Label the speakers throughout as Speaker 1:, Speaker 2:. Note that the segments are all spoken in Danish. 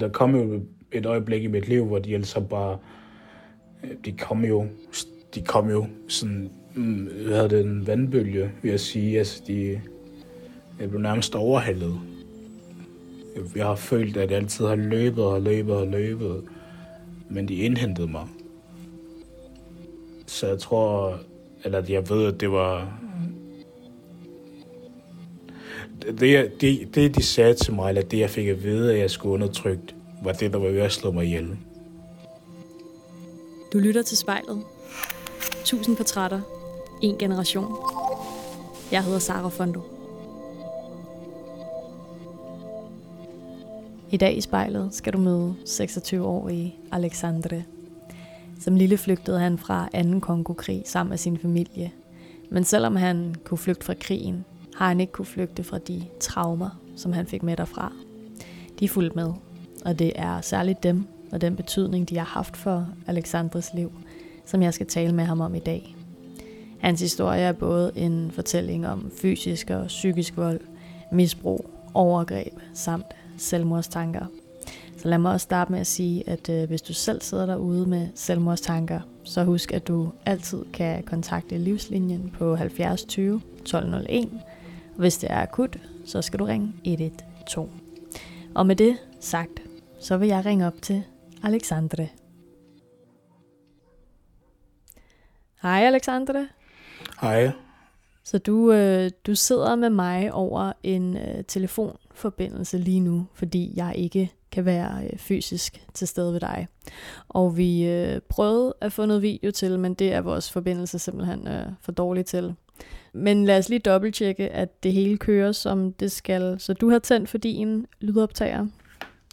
Speaker 1: Der kom jo et øjeblik i mit liv, hvor de altså bare, øh, de kom jo, de kom jo sådan, mm, hvad havde det, en vandbølge, vil jeg sige. Altså, de, jeg blev nærmest overhældet. Jeg har følt, at jeg altid har løbet og løbet og løbet, men de indhentede mig. Så jeg tror, eller jeg ved, at det var... Det, det, det de sagde til mig, eller det jeg fik at vide, at jeg skulle undertrykt, var det, der var ved at slå mig ihjel.
Speaker 2: Du lytter til spejlet. Tusind portrætter. En generation. Jeg hedder Sara Fondo. I dag i spejlet skal du møde 26-årige Alexandre. Som lille flygtede han fra 2. Kongokrig sammen med sin familie. Men selvom han kunne flygte fra krigen, har han ikke kunne flygte fra de traumer, som han fik med derfra. De er fuldt med, og det er særligt dem og den betydning, de har haft for Alexandres liv, som jeg skal tale med ham om i dag. Hans historie er både en fortælling om fysisk og psykisk vold, misbrug, overgreb samt selvmordstanker. Så lad mig også starte med at sige, at øh, hvis du selv sidder derude med selvmordstanker, så husk, at du altid kan kontakte livslinjen på 70 20 1201. Hvis det er akut, så skal du ringe 112. Og med det sagt, så vil jeg ringe op til Alexandre. Hej Alexandre.
Speaker 1: Hej.
Speaker 2: Så du, øh, du sidder med mig over en øh, telefonforbindelse lige nu, fordi jeg ikke kan være øh, fysisk til stede ved dig. Og vi øh, prøvede at få noget video til, men det er vores forbindelse simpelthen øh, for dårlig til. Men lad os lige dobbelttjekke, at det hele kører, som det skal. Så du har tændt for din lydoptager.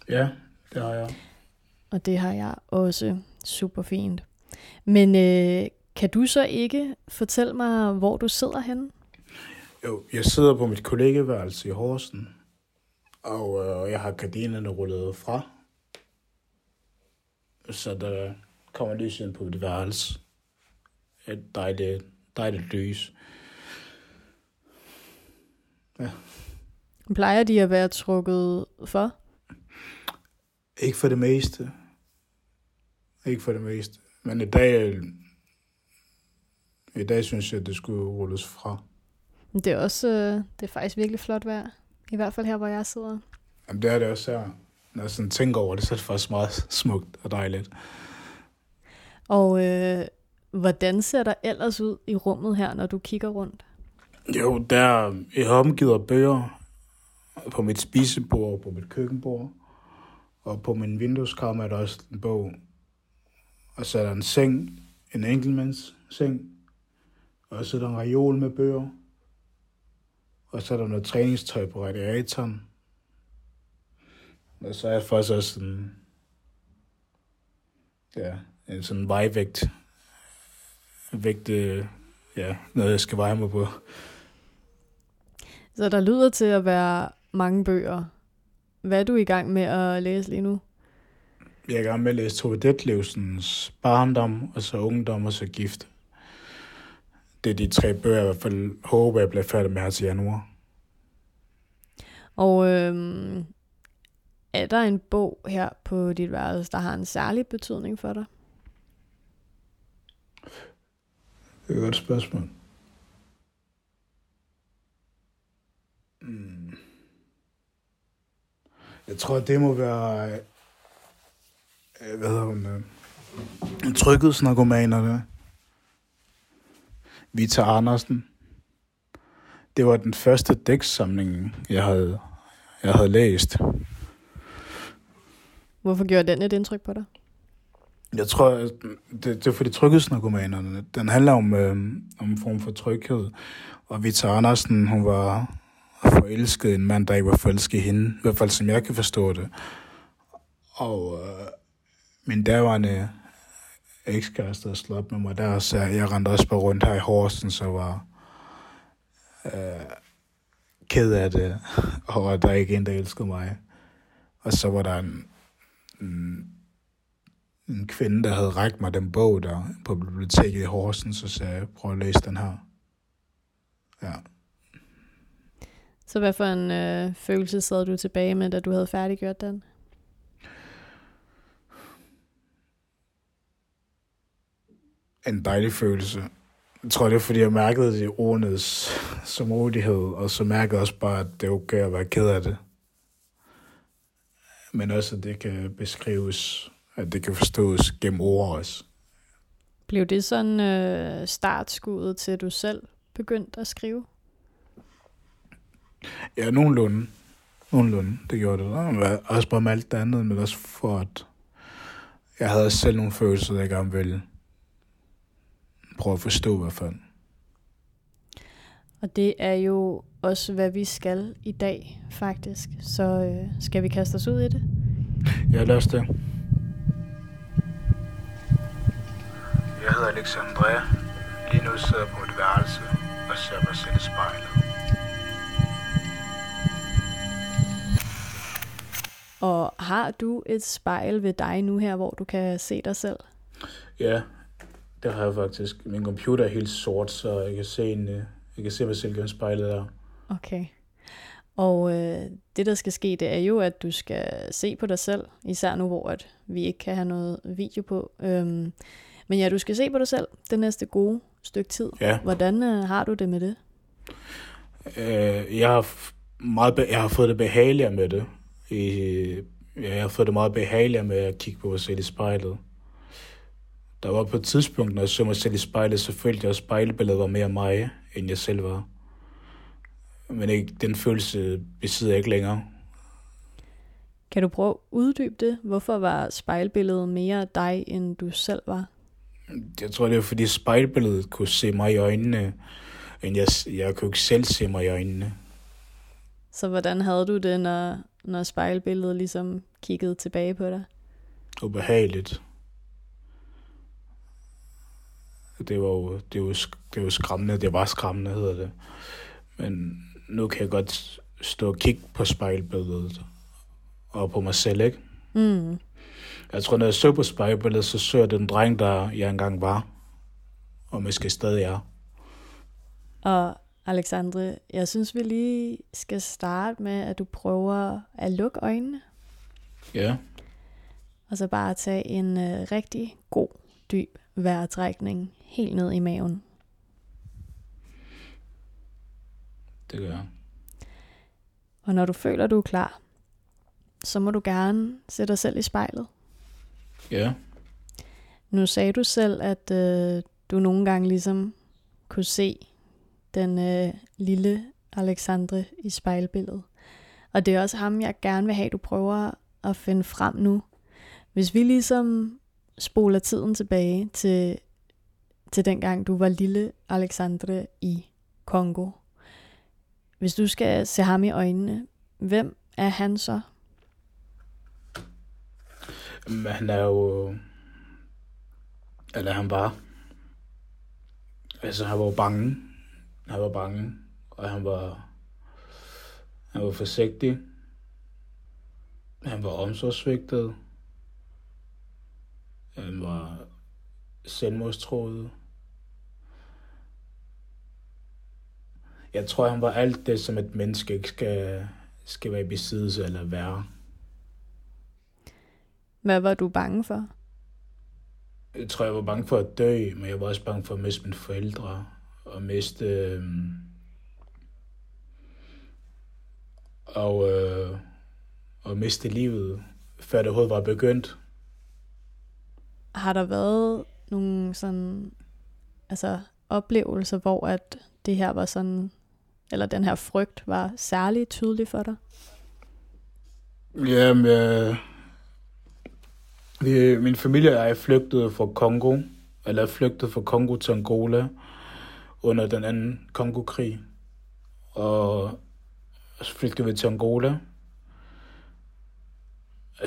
Speaker 1: Ja, det har jeg.
Speaker 2: Og det har jeg også super fint. Men øh, kan du så ikke fortælle mig, hvor du sidder henne?
Speaker 1: Jo, jeg sidder på mit kollegeværelse i Horsen, og øh, jeg har gardinerne rullet fra. Så der kommer lys ind på mit værelse. Et dejligt, dejligt lys.
Speaker 2: Ja. Plejer de at være trukket for?
Speaker 1: Ikke for det meste. Ikke for det meste. Men i dag, i dag synes jeg, at det skulle rulles fra.
Speaker 2: Det er også, øh, det er faktisk virkelig flot vejr. I hvert fald her, hvor jeg sidder.
Speaker 1: Jamen, det er det også her. Når jeg sådan tænker over det, så er det faktisk meget smukt og dejligt.
Speaker 2: Og øh, hvordan ser der ellers ud i rummet her, når du kigger rundt?
Speaker 1: Jo, der jeg har omgivet af bøger på mit spisebord, på mit køkkenbord. Og på min vindueskarm er der også en bog. Og så er der en seng, en enkeltmands seng. Og så er der en reol med bøger. Og så er der noget træningstøj på radiatoren. Og så er jeg faktisk også sådan, ja, en sådan vejvægt. Vægte, ja, noget jeg skal veje mig på.
Speaker 2: Så der lyder til at være mange bøger. Hvad er du i gang med at læse lige nu?
Speaker 1: Jeg er i gang med at læse Tove Detlevsens barndom, og så ungdom, og så gift. Det er de tre bøger, jeg i hvert fald håber, jeg bliver færdig med her til januar.
Speaker 2: Og øhm, er der en bog her på dit værelse, der har en særlig betydning for dig?
Speaker 1: Det er et godt spørgsmål. Hmm. Jeg tror, det må være... Øh, hvad hedder hun? Øh, Tryghedsnarkomanerne. Vita Andersen. Det var den første dækssamling, jeg havde, jeg havde læst.
Speaker 2: Hvorfor gjorde den et indtryk på dig?
Speaker 1: Jeg tror, det, det er fordi tryghedsnarkomanerne. Den handler om, øh, om en form for tryghed. Og Vita Andersen, hun var forelsket en mand, der ikke var forelsket i hende. I hvert fald som jeg kan forstå det. Og øh, min daværende ekskæreste havde slået op med mig der, så jeg rendte også bare rundt her i Horsen, så var øh, ked af det, og der ikke en, der elskede mig. Og så var der en, en, en kvinde, der havde rækket mig den bog der på biblioteket i Horsens, så sagde jeg, prøv at læse den her. Ja.
Speaker 2: Så hvad for en øh, følelse sad du tilbage med, da du havde færdiggjort den?
Speaker 1: En dejlig følelse. Jeg tror, det er, fordi jeg mærkede det ordenes som rolighed, og så mærkede jeg også bare, at det er okay at være ked af det. Men også, at det kan beskrives, at det kan forstås gennem ord også.
Speaker 2: Blev det sådan øh, startskuddet til, at du selv begyndte at skrive?
Speaker 1: Ja, nogenlunde. Nogenlunde, det gjorde det. Og også bare med alt det andet, men også for at jeg havde selv nogle følelser, jeg gerne ville prøve at forstå i hvert fald.
Speaker 2: Og det er jo også, hvad vi skal i dag, faktisk. Så øh, skal vi kaste os ud i det?
Speaker 1: Ja, lad os det. Jeg hedder Alexandre. Lige nu sidder jeg på et værelse og ser mig selv i spejlet.
Speaker 2: Og har du et spejl ved dig nu her, hvor du kan se dig selv?
Speaker 1: Ja, det har jeg faktisk. Min computer er helt sort, så jeg kan se, en, øh, jeg kan se mig selv gennem spejlet der.
Speaker 2: Okay. Og øh, det, der skal ske, det er jo, at du skal se på dig selv, især nu, hvor at vi ikke kan have noget video på. Øhm, men ja, du skal se på dig selv det næste gode stykke tid.
Speaker 1: Ja.
Speaker 2: Hvordan øh, har du det med det?
Speaker 1: Øh, jeg, har meget be- jeg har fået det behageligere med det. I, ja, jeg har fået det meget behageligere med at kigge på mig selv i spejlet. Der var på et tidspunkt, når jeg så mig selv i spejlet, så følte jeg, at spejlbilledet var mere mig, end jeg selv var. Men ikke, den følelse besidder jeg ikke længere.
Speaker 2: Kan du prøve at uddybe det? Hvorfor var spejlbilledet mere dig, end du selv var?
Speaker 1: Jeg tror, det er fordi spejlbilledet kunne se mig i øjnene, end jeg, jeg kunne ikke selv se mig i øjnene.
Speaker 2: Så hvordan havde du det, når, når spejlbilledet ligesom kiggede tilbage på dig?
Speaker 1: Ubehageligt. Det var jo, det var, det var skræmmende. Det var skræmmende, hedder det. Men nu kan jeg godt stå og kigge på spejlbilledet og på mig selv, ikke?
Speaker 2: Mm.
Speaker 1: Jeg tror, når jeg så på spejlbilledet, så så jeg den dreng, der jeg engang var, og måske stadig er.
Speaker 2: Og Alexandre, jeg synes, vi lige skal starte med, at du prøver at lukke øjnene.
Speaker 1: Ja.
Speaker 2: Og så bare tage en øh, rigtig god, dyb vejrtrækning helt ned i maven.
Speaker 1: Det gør jeg.
Speaker 2: Og når du føler, du er klar, så må du gerne sætte dig selv i spejlet.
Speaker 1: Ja.
Speaker 2: Nu sagde du selv, at øh, du nogle gange ligesom kunne se den øh, lille Alexandre i spejlbilledet. Og det er også ham, jeg gerne vil have, du prøver at finde frem nu. Hvis vi ligesom spoler tiden tilbage til, til dengang, du var lille Alexandre i Kongo. Hvis du skal se ham i øjnene, hvem er han så?
Speaker 1: Men han er jo... Eller han var... Altså, han var bange. Han var bange, og han var... Han var forsigtig. Han var omsorgsvigtet. Han var selvmordstroet. Jeg tror, han var alt det, som et menneske ikke skal, skal være i besiddelse eller være.
Speaker 2: Hvad var du bange for?
Speaker 1: Jeg tror, jeg var bange for at dø, men jeg var også bange for at miste mine forældre og miste... Øh, og, øh, og miste livet, før det overhovedet var begyndt.
Speaker 2: Har der været nogle sådan, altså oplevelser, hvor at det her var sådan, eller den her frygt var særlig tydelig for dig?
Speaker 1: Jamen, øh, vi, min familie og jeg flygtede fra Kongo, eller flygtede fra Kongo til Angola under den anden Kongokrig. Og så flygtede vi til Angola.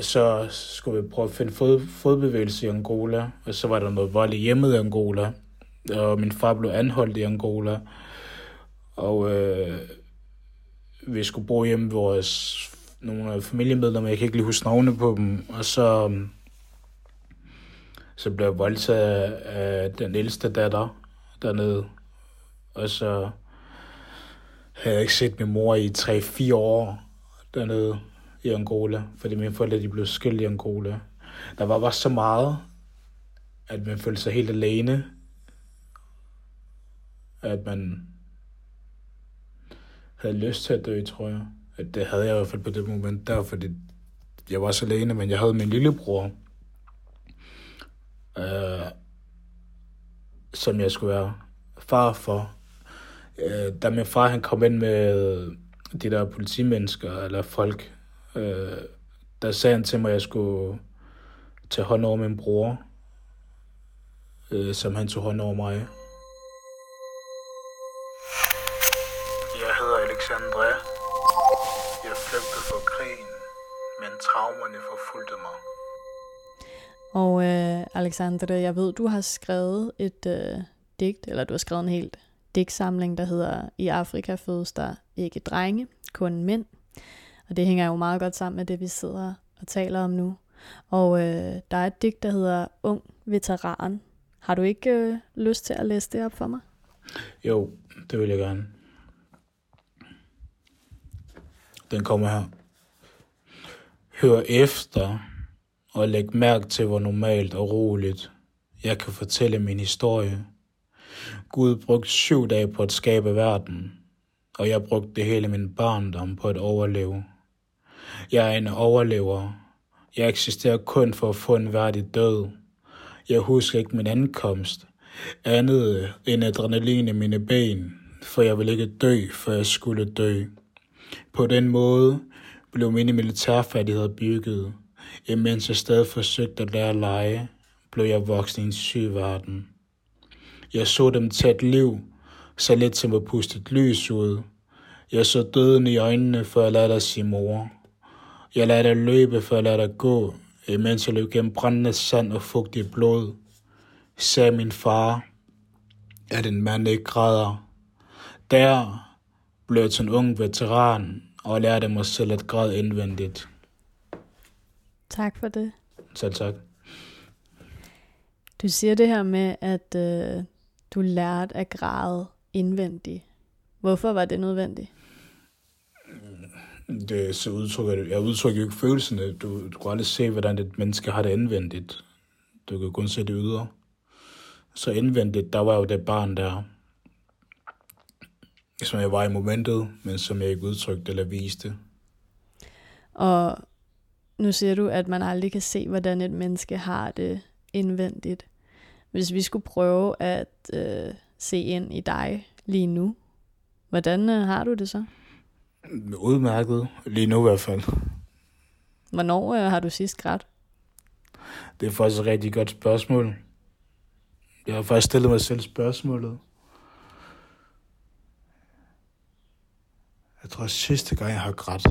Speaker 1: Så skulle vi prøve at finde fod, fodbevægelse i Angola, og så var der noget vold i hjemmet i Angola. Og min far blev anholdt i Angola. Og øh, vi skulle bo hjemme ved vores nogle af familiemedlemmer, jeg kan ikke lige huske navne på dem, og så, så blev jeg voldtaget af den ældste datter dernede, og så havde jeg ikke set min mor i 3-4 år dernede i Angola, fordi mine forældre de blev skilt i Angola. Der var bare så meget, at man følte sig helt alene at man havde lyst til at dø, tror jeg. At det havde jeg i hvert fald på det moment der, fordi jeg var så alene, men jeg havde min lillebror, øh, som jeg skulle være far for. Øh, da min far han kom ind med de der politimennesker, eller folk, øh, der sagde han til mig, at jeg skulle tage hånd over min bror, øh, som han tog hånd over mig. Jeg hedder Alexandre. Jeg flygtede fra krigen, men traumerne forfulgte mig.
Speaker 2: Og øh, Alexandre, jeg ved, du har skrevet et øh, digt, eller du har skrevet en helt digtsamling, der hedder I Afrika fødes der ikke drenge, kun mænd. Og det hænger jo meget godt sammen med det, vi sidder og taler om nu. Og øh, der er et digt, der hedder Ung Veteran. Har du ikke øh, lyst til at læse det op for mig?
Speaker 1: Jo, det vil jeg gerne. Den kommer her. Hør efter og læg mærke til, hvor normalt og roligt jeg kan fortælle min historie. Gud brugte syv dage på at skabe verden, og jeg brugte hele min barndom på at overleve. Jeg er en overlever. Jeg eksisterer kun for at få en værdig død. Jeg husker ikke min ankomst, andet end adrenalin i mine ben, for jeg ville ikke dø, for jeg skulle dø. På den måde blev mine militærfærdigheder bygget. Imens jeg stadig forsøgte at lære at lege, blev jeg voksen i en syg verden. Jeg så dem tage et liv, så lidt som at puste et lys ud. Jeg så døden i øjnene, før jeg lærte at sige mor. Jeg lærte at løbe, før jeg lærte at gå, imens jeg løb gennem brændende sand og fugtig blod. Sagde min far, at en mand ikke græder. Der blev jeg til en ung veteran og lærte mig selv at græde indvendigt.
Speaker 2: Tak for det.
Speaker 1: Selv tak.
Speaker 2: Du siger det her med, at øh, du lærte at græde indvendigt. Hvorfor var det nødvendigt?
Speaker 1: Det så udtrykker det. Jeg udtrykker jo ikke følelserne. Du, du kan aldrig se, hvordan et menneske har det indvendigt. Du kan kun se det ydre. Så indvendigt, der var jo det barn der, som jeg var i momentet, men som jeg ikke udtrykte eller viste.
Speaker 2: Og nu siger du, at man aldrig kan se, hvordan et menneske har det indvendigt. Hvis vi skulle prøve at øh, se ind i dig lige nu, hvordan øh, har du det så?
Speaker 1: Udmærket, lige nu i hvert fald.
Speaker 2: Hvornår øh, har du sidst grædt?
Speaker 1: Det er faktisk et rigtig godt spørgsmål. Jeg har faktisk stillet mig selv spørgsmålet. Jeg tror sidste gang, jeg har grædt.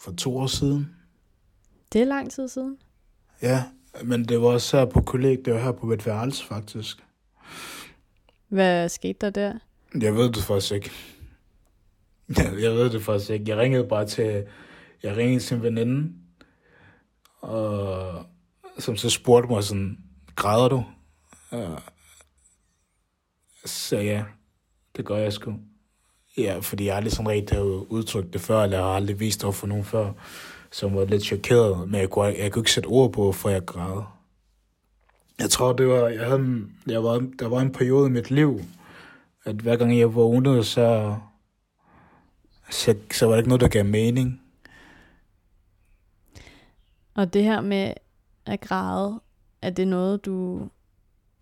Speaker 1: For to år siden.
Speaker 2: Det er lang tid siden.
Speaker 1: Ja, men det var også her på kolleg, det var her på mit værelse faktisk.
Speaker 2: Hvad skete der der?
Speaker 1: Jeg ved det faktisk ikke. Jeg, jeg ved det faktisk ikke. Jeg ringede bare til, jeg ringede til en veninde, og, som så spurgte mig sådan, græder du? Og, så ja, det gør jeg sgu. Ja, fordi jeg aldrig sådan rigtig har udtrykt det før, eller jeg har aldrig vist det for nogen før, som var lidt chokeret, men jeg kunne, jeg kunne ikke sætte ord på, for jeg græd. Jeg tror, det var, jeg havde, jeg var, der var en periode i mit liv, at hver gang jeg vågnede, så, så, så var det ikke noget, der gav mening.
Speaker 2: Og det her med at græde, er det noget, du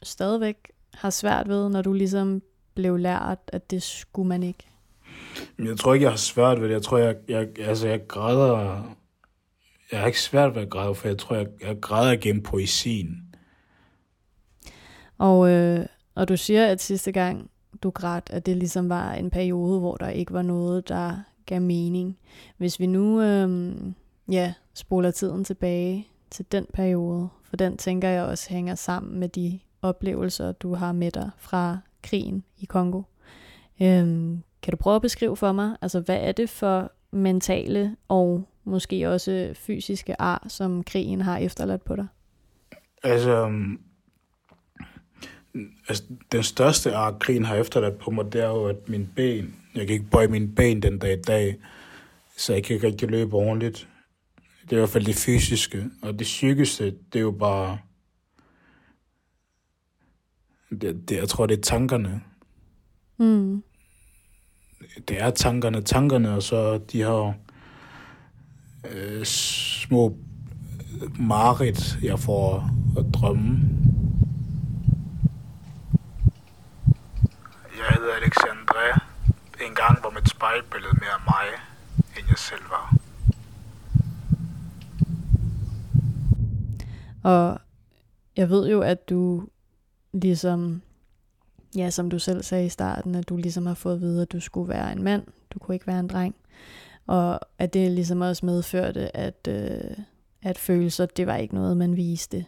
Speaker 2: stadigvæk har svært ved, når du ligesom blev lært, at det skulle man ikke?
Speaker 1: Jeg tror ikke, jeg har svært ved det. Jeg tror, jeg, jeg, altså, jeg græder... Jeg har ikke svært ved at græde, for jeg tror, jeg, jeg græder gennem poesien.
Speaker 2: Og, øh, og du siger, at sidste gang du græd, at det ligesom var en periode, hvor der ikke var noget, der gav mening. Hvis vi nu øh, ja, spoler tiden tilbage til den periode, for den tænker jeg også hænger sammen med de oplevelser, du har med dig fra krigen i Kongo. Øh, kan du prøve at beskrive for mig, altså hvad er det for mentale og måske også fysiske ar, som krigen har efterladt på dig?
Speaker 1: Altså, um, altså den største ar, krigen har efterladt på mig, det er jo, at min ben, jeg kan ikke bøje mine ben den dag i dag, så jeg kan ikke rigtig løbe ordentligt. Det er i hvert fald det fysiske, og det psykiske, det er jo bare Det, det, jeg tror, det er tankerne.
Speaker 2: Mm.
Speaker 1: Det er tankerne, tankerne, og så de her øh, små marit, jeg får at drømme. Jeg hedder Alexandre. En gang var mit spejlbillede mere mig, end jeg selv var.
Speaker 2: Og jeg ved jo, at du ligesom, ja, som du selv sagde i starten, at du ligesom har fået at vide, at du skulle være en mand, du kunne ikke være en dreng. Og at det ligesom også medførte, at, øh, at følelser, det var ikke noget, man viste.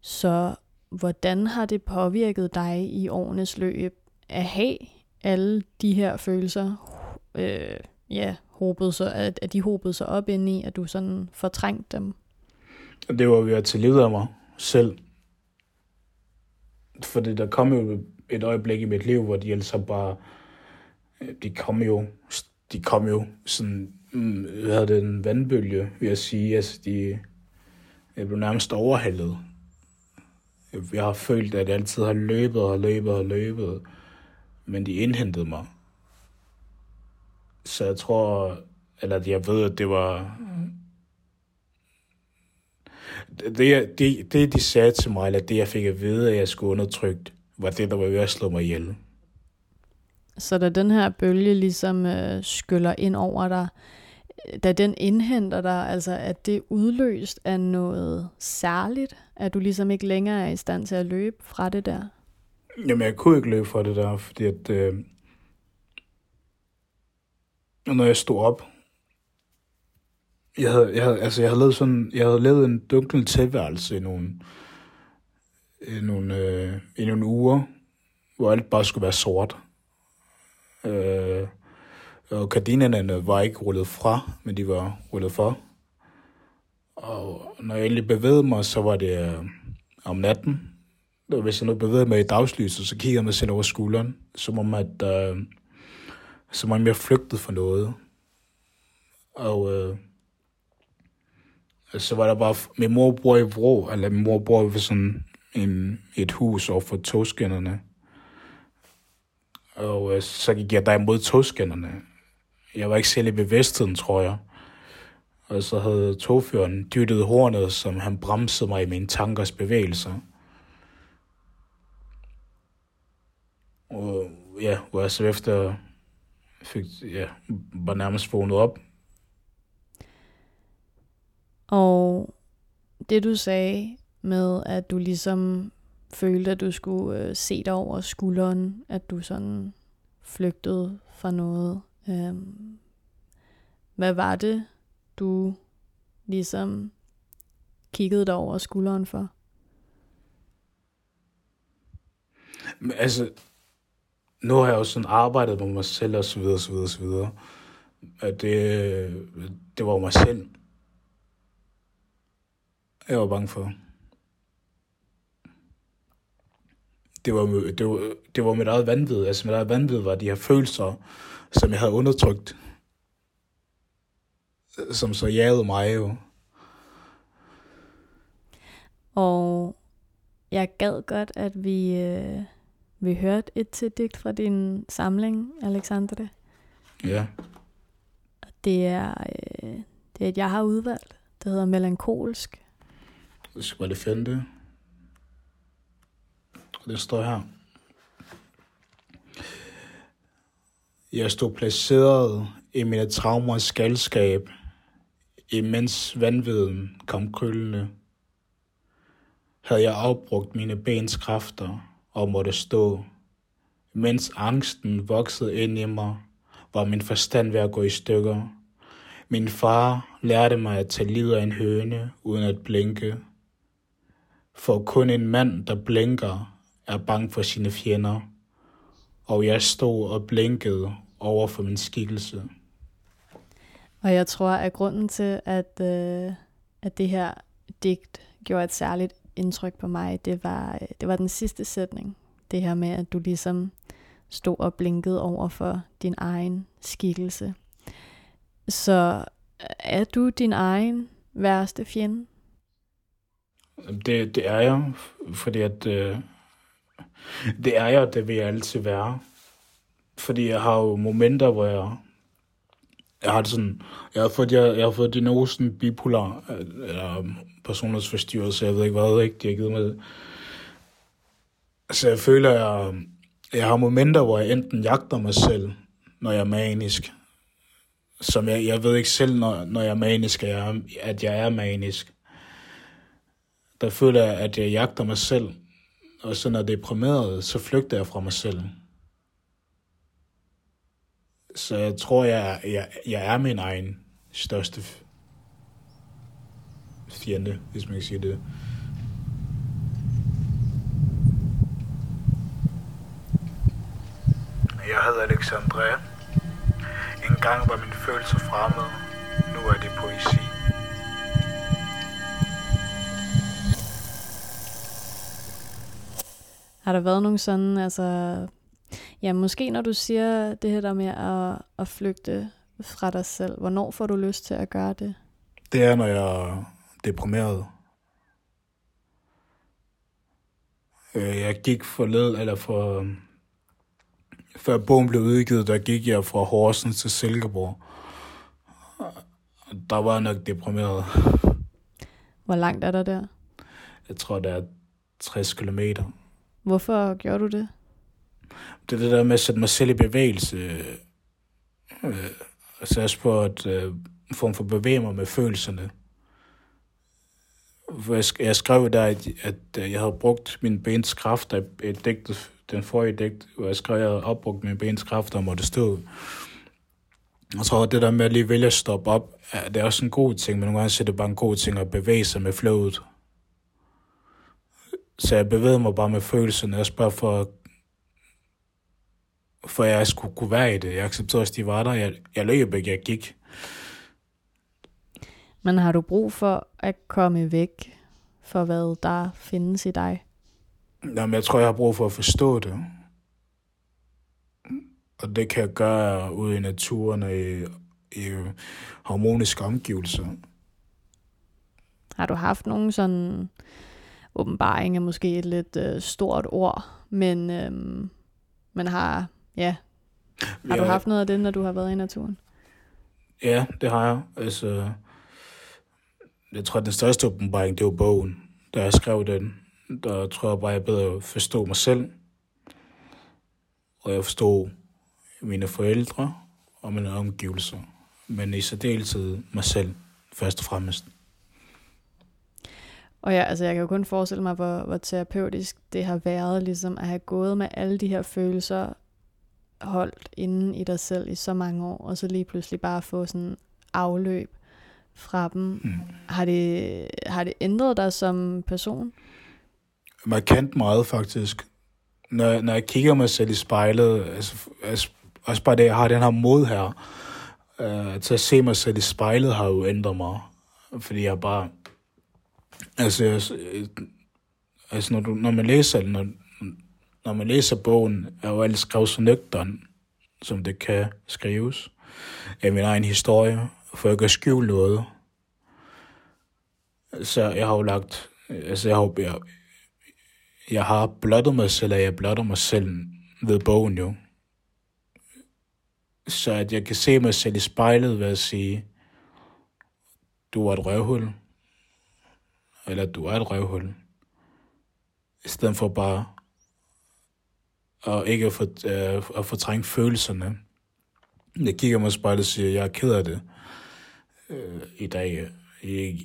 Speaker 2: Så hvordan har det påvirket dig i årenes løb at have alle de her følelser, øh, ja, hobet så, at, at de håbede sig op ind i, at du sådan fortrængte dem?
Speaker 1: Det var ved at tage livet af mig selv. Fordi der kom jo et øjeblik i mit liv, hvor de altså bare, øh, de kom jo, de kom jo sådan, mm, hvad hedder det, en vandbølge, vil jeg sige. Altså, de, jeg blev nærmest overhældet. Jeg har følt, at jeg altid har løbet og løbet og løbet, men de indhentede mig. Så jeg tror, eller jeg ved, at det var... Det, det, det, de sagde til mig, eller det, jeg fik at vide, at jeg skulle undertrykt, var det, der var ved at slå mig ihjel.
Speaker 2: Så da den her bølge ligesom øh, skyller ind over dig, øh, da den indhenter dig, altså at det udløst af noget særligt, at du ligesom ikke længere er i stand til at løbe fra det der?
Speaker 1: Jamen, jeg kunne ikke løbe fra det der, fordi at, øh, når jeg stod op, jeg havde, jeg havde, altså jeg havde lavet sådan, jeg havde lavet en dunkel tilværelse i nogle, i nogle, øh, i nogle uger, hvor alt bare skulle være sort. Øh, og gardinerne var ikke rullet fra, men de var rullet for. Og når jeg egentlig bevægede mig, så var det øh, om natten. Og hvis jeg nu bevægede mig i dagslyset, så kiggede jeg mig selv over skulderen, som om, at, øh, som om jeg flygtede for noget. Og øh, så var der bare, min mor bor i Vrå, eller min mor bor ved sådan en, et hus over for togskinnerne. Og øh, så gik jeg der imod togskinnerne. Jeg var ikke selv i bevidstheden, tror jeg. Og så havde togføreren dyttet hornet, som han bremsede mig i mine tankers bevægelser. Og ja, hvor jeg så efter fik, ja, var nærmest vågnet op.
Speaker 2: Og det du sagde med, at du ligesom følte, at du skulle øh, se dig over skulderen, at du sådan flygtede fra noget. Øhm, hvad var det, du ligesom kiggede dig over skulderen for?
Speaker 1: Men altså, nu har jeg jo sådan arbejdet med mig selv og så videre, så videre, så videre. At det, øh, det var mig selv. Jeg var bange for. Det var, det var, det var mit eget vanvid. Altså mit eget vanvid var de her følelser, som jeg havde undertrykt. Som så jagede mig jo.
Speaker 2: Og jeg gad godt, at vi, øh, vi hørte et til digt fra din samling, Alexandre.
Speaker 1: Ja.
Speaker 2: Det er, øh, det er et, jeg har udvalgt. Det hedder Melankolsk.
Speaker 1: Jeg skal bare lige finde det. Står her. Jeg stod placeret i mine traumers skaldskab, imens vanviden kom kryllende. Havde jeg afbrugt mine bens kræfter og måtte stå. Mens angsten voksede ind i mig, var min forstand ved at gå i stykker. Min far lærte mig at tage livet af en høne uden at blinke. For kun en mand, der blinker, er bange for sine fjender. Og jeg stod og blinkede over for min skikkelse.
Speaker 2: Og jeg tror, at grunden til, at, øh, at det her digt gjorde et særligt indtryk på mig, det var, det var den sidste sætning. Det her med, at du ligesom stod og blinkede over for din egen skikkelse. Så er du din egen værste fjende?
Speaker 1: Det, det er jeg, fordi at øh, det er jeg, det vil jeg altid være. Fordi jeg har jo momenter, hvor jeg... Jeg har det sådan... Jeg har fået, jeg, jeg har fået diagnosen bipolar, øh, eller personlighedsforstyrrelse, jeg ved ikke hvad, ikke, de har givet med. Så jeg føler, jeg, jeg har momenter, hvor jeg enten jagter mig selv, når jeg er manisk, som jeg, jeg ved ikke selv, når, når jeg er manisk, at jeg, at jeg er manisk. Der føler jeg, at jeg jagter mig selv, og så når det er deprimeret, så flygter jeg fra mig selv. Så jeg tror, jeg, jeg, jeg er min egen største fjende, hvis man kan sige det. Jeg hedder Alexandre. En gang var mine følelser fremmede. Nu er det poesi.
Speaker 2: Har der været nogen sådan, altså... Ja, måske når du siger det her der med at, at flygte fra dig selv, hvornår får du lyst til at gøre det?
Speaker 1: Det er, når jeg er deprimeret. Øh, jeg gik for led, eller for... Før bogen blev udgivet, der gik jeg fra Horsens til Silkeborg. Der var jeg nok deprimeret.
Speaker 2: Hvor langt er der der?
Speaker 1: Jeg tror, det er 60 kilometer.
Speaker 2: Hvorfor gjorde du det?
Speaker 1: Det er det der med at sætte mig selv i bevægelse. Øh, øh altså på at øh, form for bevæge mig med følelserne. For jeg, sk- jeg skrev der, at, at øh, jeg havde brugt min bens kræfter i et digt, den forrige digt, hvor jeg skrev, at jeg havde opbrugt min bens kræfter og måtte stå. Jeg tror, at det der med at lige vælge at stoppe op, det er også en god ting, men nogle gange er det bare en god ting at bevæge sig med flowet. Så jeg bevægede mig bare med følelserne, også bare for, for jeg skulle kunne være i det. Jeg accepterede også, de var der. Jeg, jeg løb ikke, jeg gik.
Speaker 2: Men har du brug for at komme væk for hvad der findes i dig?
Speaker 1: Jamen, jeg tror, jeg har brug for at forstå det. Og det kan jeg gøre ude i naturen og i, i harmoniske omgivelser.
Speaker 2: Har du haft nogen sådan åbenbaring er måske et lidt øh, stort ord, men øhm, man har, ja, har
Speaker 1: ja,
Speaker 2: du haft noget af det, når du har været i naturen?
Speaker 1: Ja, det har jeg. Altså, jeg tror, at den største åbenbaring, det var bogen. Da jeg skrev den, der tror jeg bare, jeg bedre forstå mig selv. Og jeg forstod mine forældre og mine omgivelser. Men i særdeleshed mig selv, først og fremmest.
Speaker 2: Og ja, altså jeg kan jo kun forestille mig, hvor, hvor terapeutisk det har været, ligesom at have gået med alle de her følelser holdt inde i dig selv i så mange år, og så lige pludselig bare få sådan afløb fra dem. Mm. Har, det, har det ændret dig som person?
Speaker 1: Markant meget, faktisk. Når, når jeg kigger mig selv i spejlet, altså, altså også bare det, jeg har den her mod her, øh, til at se mig selv i spejlet, har jo ændret mig. Fordi jeg bare... Altså, øh, altså når, du, når man læser når, når man læser bogen, er jo alt skrevet så nøgteren, som det kan skrives. Af min egen historie, for jeg kan skjule noget. Så jeg har jo lagt... Altså, jeg har, jeg, jeg har blottet mig selv, og jeg blotter mig selv ved bogen jo. Så at jeg kan se mig selv i spejlet ved at sige, du er et røvhul, eller du er et røvhul, i stedet for bare og ikke at, for, øh, at fortrænge følelserne. Jeg kigger mig i spejlet og siger, jeg er ked af det øh, i dag. Jeg,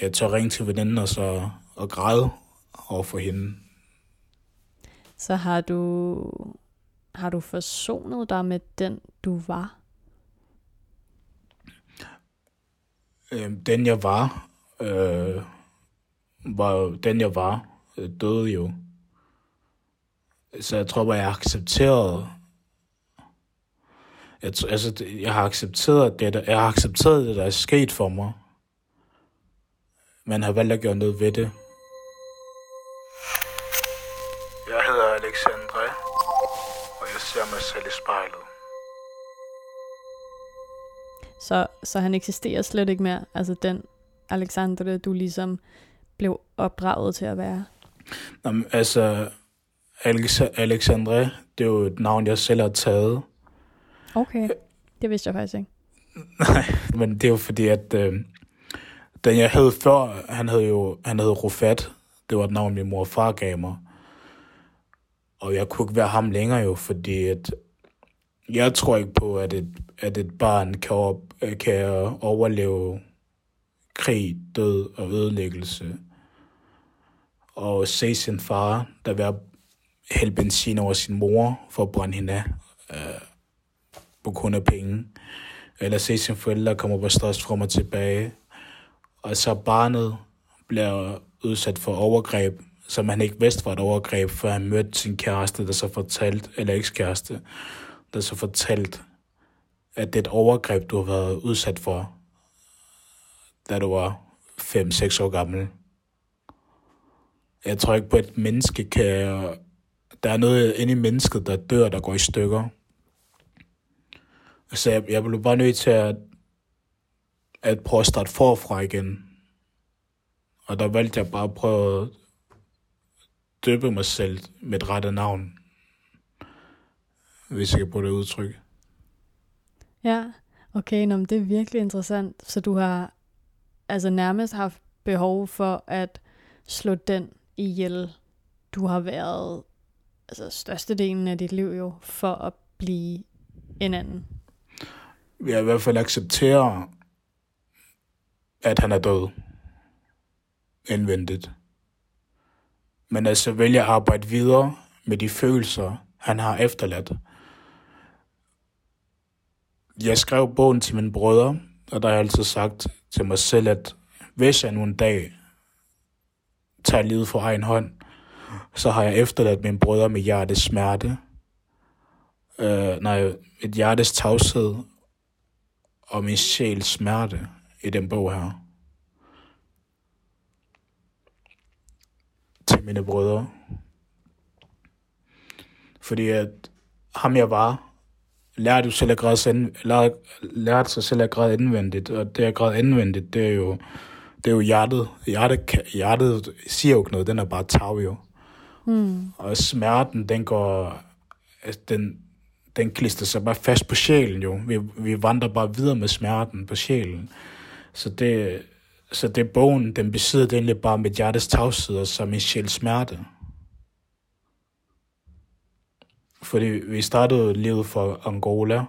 Speaker 1: jeg tør ringe til veninden og så og græde over for hende.
Speaker 2: Så har du, har du forsonet dig med den, du var?
Speaker 1: Øh, den jeg var, øh, var den jeg var, øh, døde jo. Så jeg tror bare, jeg har accepteret jeg, altså, jeg har accepteret det, der, jeg har accepteret det, der er sket for mig. Men har valgt at gøre noget ved det. Jeg hedder Alexandre, og jeg ser mig selv i spejlet.
Speaker 2: Så, så han eksisterer slet ikke mere, altså den Alexandre, du ligesom blev opdraget til at være?
Speaker 1: Jamen, altså, Alex Alexandre, det er jo et navn, jeg selv har taget.
Speaker 2: Okay, det vidste jeg faktisk ikke.
Speaker 1: Nej, men det er jo fordi, at øh, den jeg havde før, han havde jo han hed Rufat. Det var et navn, min mor og far gav mig. Og jeg kunne ikke være ham længere jo, fordi at jeg tror ikke på, at et, at et barn kan, op, kan overleve krig, død og ødelæggelse. Og se sin far, der vil hælde benzin over sin mor for at brænde hende af øh, på grund af penge. Eller se sin forældre komme på stress frem og tilbage. Og så barnet bliver udsat for overgreb, som han ikke vidste var et overgreb, før han mødte sin kæreste, der så fortalt, eller ekskæreste, der så fortalt, at det er et overgreb, du har været udsat for, da du var 5-6 år gammel. Jeg tror ikke på, at et menneske kan... Der er noget inde i mennesket, der dør, der går i stykker. Så jeg, jeg blev bare nødt til at, at prøve at starte forfra igen. Og der valgte jeg bare at prøve at døbe mig selv med et rette navn. Hvis jeg kan bruge det udtryk.
Speaker 2: Ja, okay, nå, men det er virkelig interessant. Så du har altså nærmest haft behov for at slå den ihjel, du har været altså størstedelen af dit liv jo, for at blive en anden.
Speaker 1: Jeg i hvert fald acceptere, at han er død. Indvendigt. Men altså vælge at arbejde videre med de følelser, han har efterladt. Jeg skrev bogen til mine brødre, og der har jeg altid sagt til mig selv, at hvis jeg nu en dag tager livet for egen hånd, så har jeg efterladt mine brødre med hjertes smerte, øh, nej, et hjertes tavshed og min sjæls smerte i den bog her. Til mine brødre. Fordi at ham jeg var, lærte du selv at græde, lærte sig selv at græde indvendigt, og det at græde indvendigt, det er jo, det er jo hjertet. hjertet. Hjertet siger jo ikke noget, den er bare tav jo. Mm. Og smerten, den går, altså, den, den klister sig bare fast på sjælen jo. Vi, vi vandrer bare videre med smerten på sjælen. Så det, så det bogen, den besidder det egentlig bare mit hjertes tavshed og som min sjæls smerte. Fordi vi startede livet for Angola,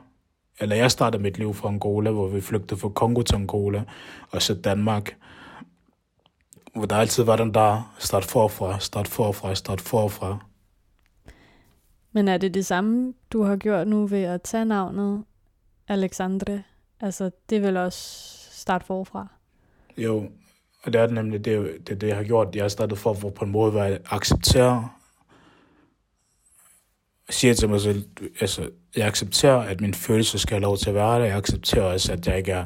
Speaker 1: eller jeg startede mit liv fra Angola, hvor vi flygtede fra Kongo til Angola, og så Danmark, hvor der altid var den der, start forfra, start forfra, start forfra.
Speaker 2: Men er det det samme, du har gjort nu ved at tage navnet Alexandre? Altså, det vel også start forfra?
Speaker 1: Jo, og det er nemlig det, det, det jeg har gjort. Jeg har startet forfra på en måde, hvor jeg accepterer siger til mig selv, altså, jeg accepterer, at min følelse skal have lov til at være der. Jeg accepterer også, at jeg ikke er,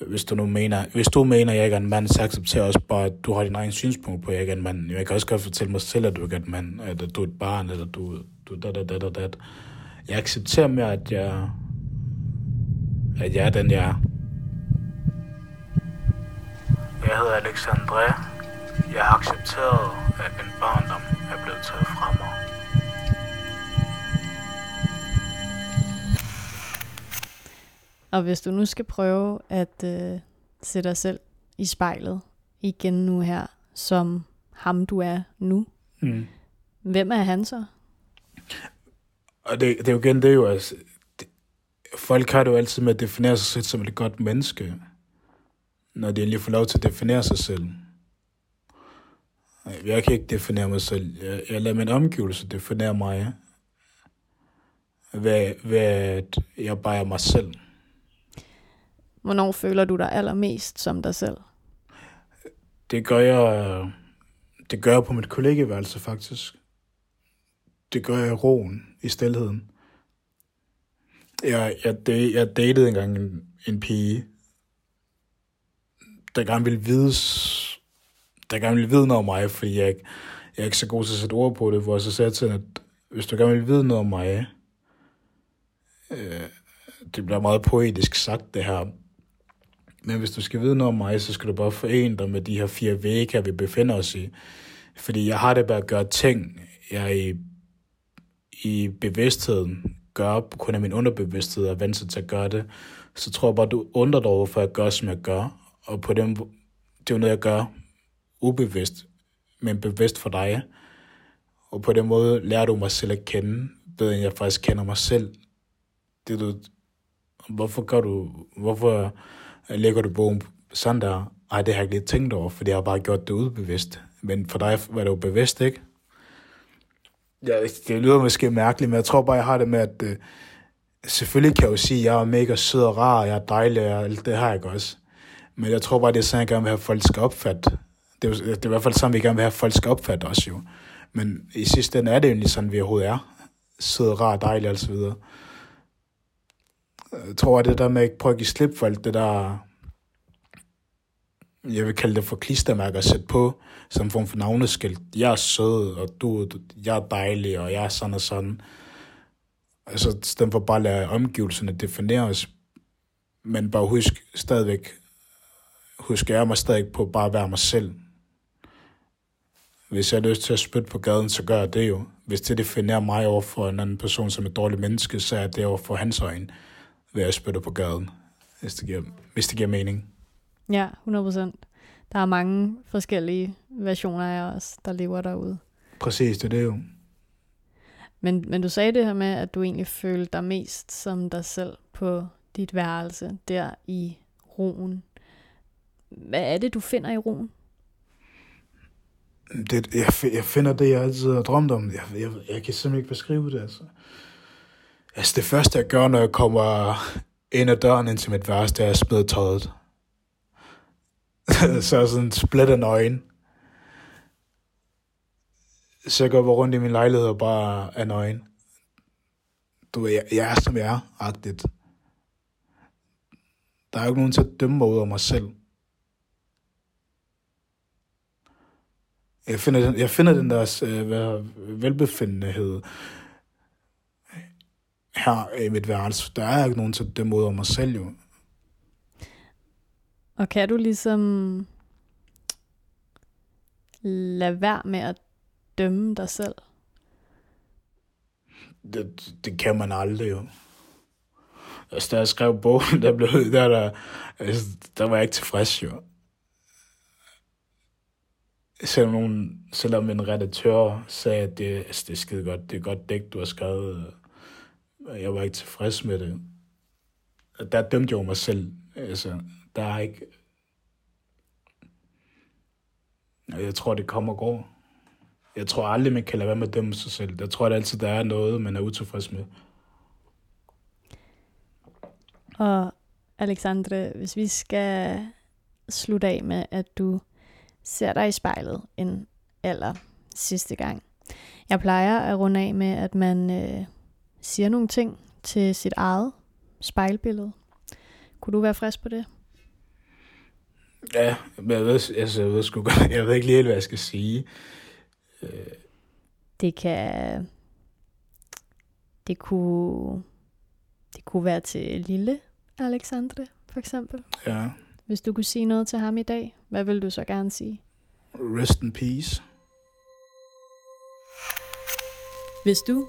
Speaker 1: hvis du nu mener, hvis du mener, at jeg ikke er en mand, så accepterer også bare, at du har din egen synspunkt på, at jeg ikke er en mand. Jeg kan også godt fortælle mig selv, at du ikke er en mand, eller du er et barn, eller du, du da, da, da, da, da. Jeg accepterer mere, at jeg, at jeg er den, jeg er. Jeg hedder Alexandre. Jeg har accepteret, at min barndom er blevet taget fra
Speaker 2: Og hvis du nu skal prøve at øh, sætte dig selv i spejlet igen nu her, som ham du er nu, mm. hvem er han så?
Speaker 1: Og det, det er jo igen det er jo, altså, det, folk har det jo altid med at definere sig selv som et godt menneske, når de endelig får lov til at definere sig selv. Jeg kan ikke definere mig selv. Jeg, jeg lader min omgivelse definere mig. Hvad, hvad jeg bare er mig selv.
Speaker 2: Hvornår føler du dig allermest som dig selv?
Speaker 1: Det gør jeg, det gør jeg på mit kollegeværelse faktisk. Det gør jeg i roen, i stillheden. Jeg, jeg, jeg datede engang en, en pige, der gerne ville vide, der gerne ville vide noget om mig, fordi jeg, jeg er ikke så god til at sætte ord på det, hvor jeg så sagde til hende, at hvis du gerne vil vide noget om mig, øh, det bliver meget poetisk sagt det her, men hvis du skal vide noget om mig, så skal du bare forene dig med de her fire vægge, vi befinder os i. Fordi jeg har det bare at gøre ting jeg i, i bevidstheden gør, på grund af min underbevidsthed, er vant til at gøre det, så tror jeg bare, du undrer dig over, for jeg gør, som jeg gør. Og på dem, det er jo noget, jeg gør ubevidst, men bevidst for dig. Og på den måde lærer du mig selv at kende, bedre end jeg faktisk kender mig selv. Det du, hvorfor gør du, hvorfor Øh, lægger du bogen sådan der? Ej, det har jeg ikke lige tænkt over, fordi jeg har bare gjort det ubevidst. Men for dig var det jo bevidst, ikke? Ja, det lyder måske mærkeligt, men jeg tror bare, jeg har det med, at øh, selvfølgelig kan jeg jo sige, at jeg er mega sød og rar, jeg er dejlig, og alt det har jeg også. Men jeg tror bare, det er sådan, jeg gerne vil have, at folk skal opfatte. Det er, det er i hvert fald sådan, vi gerne vil have, at folk skal opfatte os jo. Men i sidste ende er det jo egentlig sådan, vi overhovedet er. Sød, rar, dejlig og så videre. Jeg tror, at det der med at prøve at give slip for alt det der, jeg vil kalde det for klistermærker at sætte på, som form for navneskilt. Jeg er sød, og du, jeg er dejlig, og jeg er sådan og sådan. Altså, stedet for bare at lade omgivelserne definere os, men bare husk stadigvæk, husk jeg mig stadig på bare at være mig selv. Hvis jeg har lyst til at spytte på gaden, så gør jeg det jo. Hvis det definerer mig over for en anden person som et dårligt menneske, så er det over for hans øjne, ved at spytte på gaden, hvis det giver, hvis det giver mening.
Speaker 2: Ja, 100 procent. Der er mange forskellige versioner af os, der lever derude.
Speaker 1: Præcis, det er det jo.
Speaker 2: Men, men du sagde det her med, at du egentlig følte dig mest som dig selv på dit værelse, der i roen. Hvad er det, du finder i roen?
Speaker 1: Det, jeg, jeg finder det, jeg altid har drømt om. Jeg, jeg, jeg kan simpelthen ikke beskrive det. Altså altså, det første, jeg gør, når jeg kommer ind ad døren ind til mit værelse, det er at smide tøjet. så er sådan splitter nøgen. Så jeg går bare rundt i min lejlighed og bare er nøgen. Du ved, jeg, jeg er som jeg er, agtigt. Der er jo ikke nogen til at dømme mig ud af mig selv. Jeg finder den, jeg finder den der øh, velbefindenhed her i mit værelse. Der er ikke nogen til dømme ud af mig selv, jo.
Speaker 2: Og kan du ligesom lade være med at dømme dig selv?
Speaker 1: Det, det kan man aldrig jo. Altså, da jeg skrev bogen, der, blev, der, der, altså, der var jeg ikke tilfreds jo. Selvom, nogen, selvom en redaktør sagde, at det, altså, det er skide godt, det er godt dæk, du har skrevet. Jeg var ikke tilfreds med det. Der dømte jeg jo mig selv. Altså, der er ikke... Jeg tror, det kommer og går. Jeg tror aldrig, man kan lade være med at dømme sig selv. Jeg tror at altid, der er noget, man er utilfreds med.
Speaker 2: Og Alexandre, hvis vi skal slutte af med, at du ser dig i spejlet en aller sidste gang. Jeg plejer at runde af med, at man øh, siger nogle ting til sit eget spejlbillede. Kunne du være frisk på det?
Speaker 1: Ja, men jeg ved, altså, jeg ved, sgu godt, jeg ved ikke lige hvad jeg skal sige.
Speaker 2: Øh. Det kan... Det kunne... Det kunne være til lille Alexandre, for eksempel.
Speaker 1: Ja.
Speaker 2: Hvis du kunne sige noget til ham i dag, hvad vil du så gerne sige?
Speaker 1: Rest in peace.
Speaker 2: Hvis du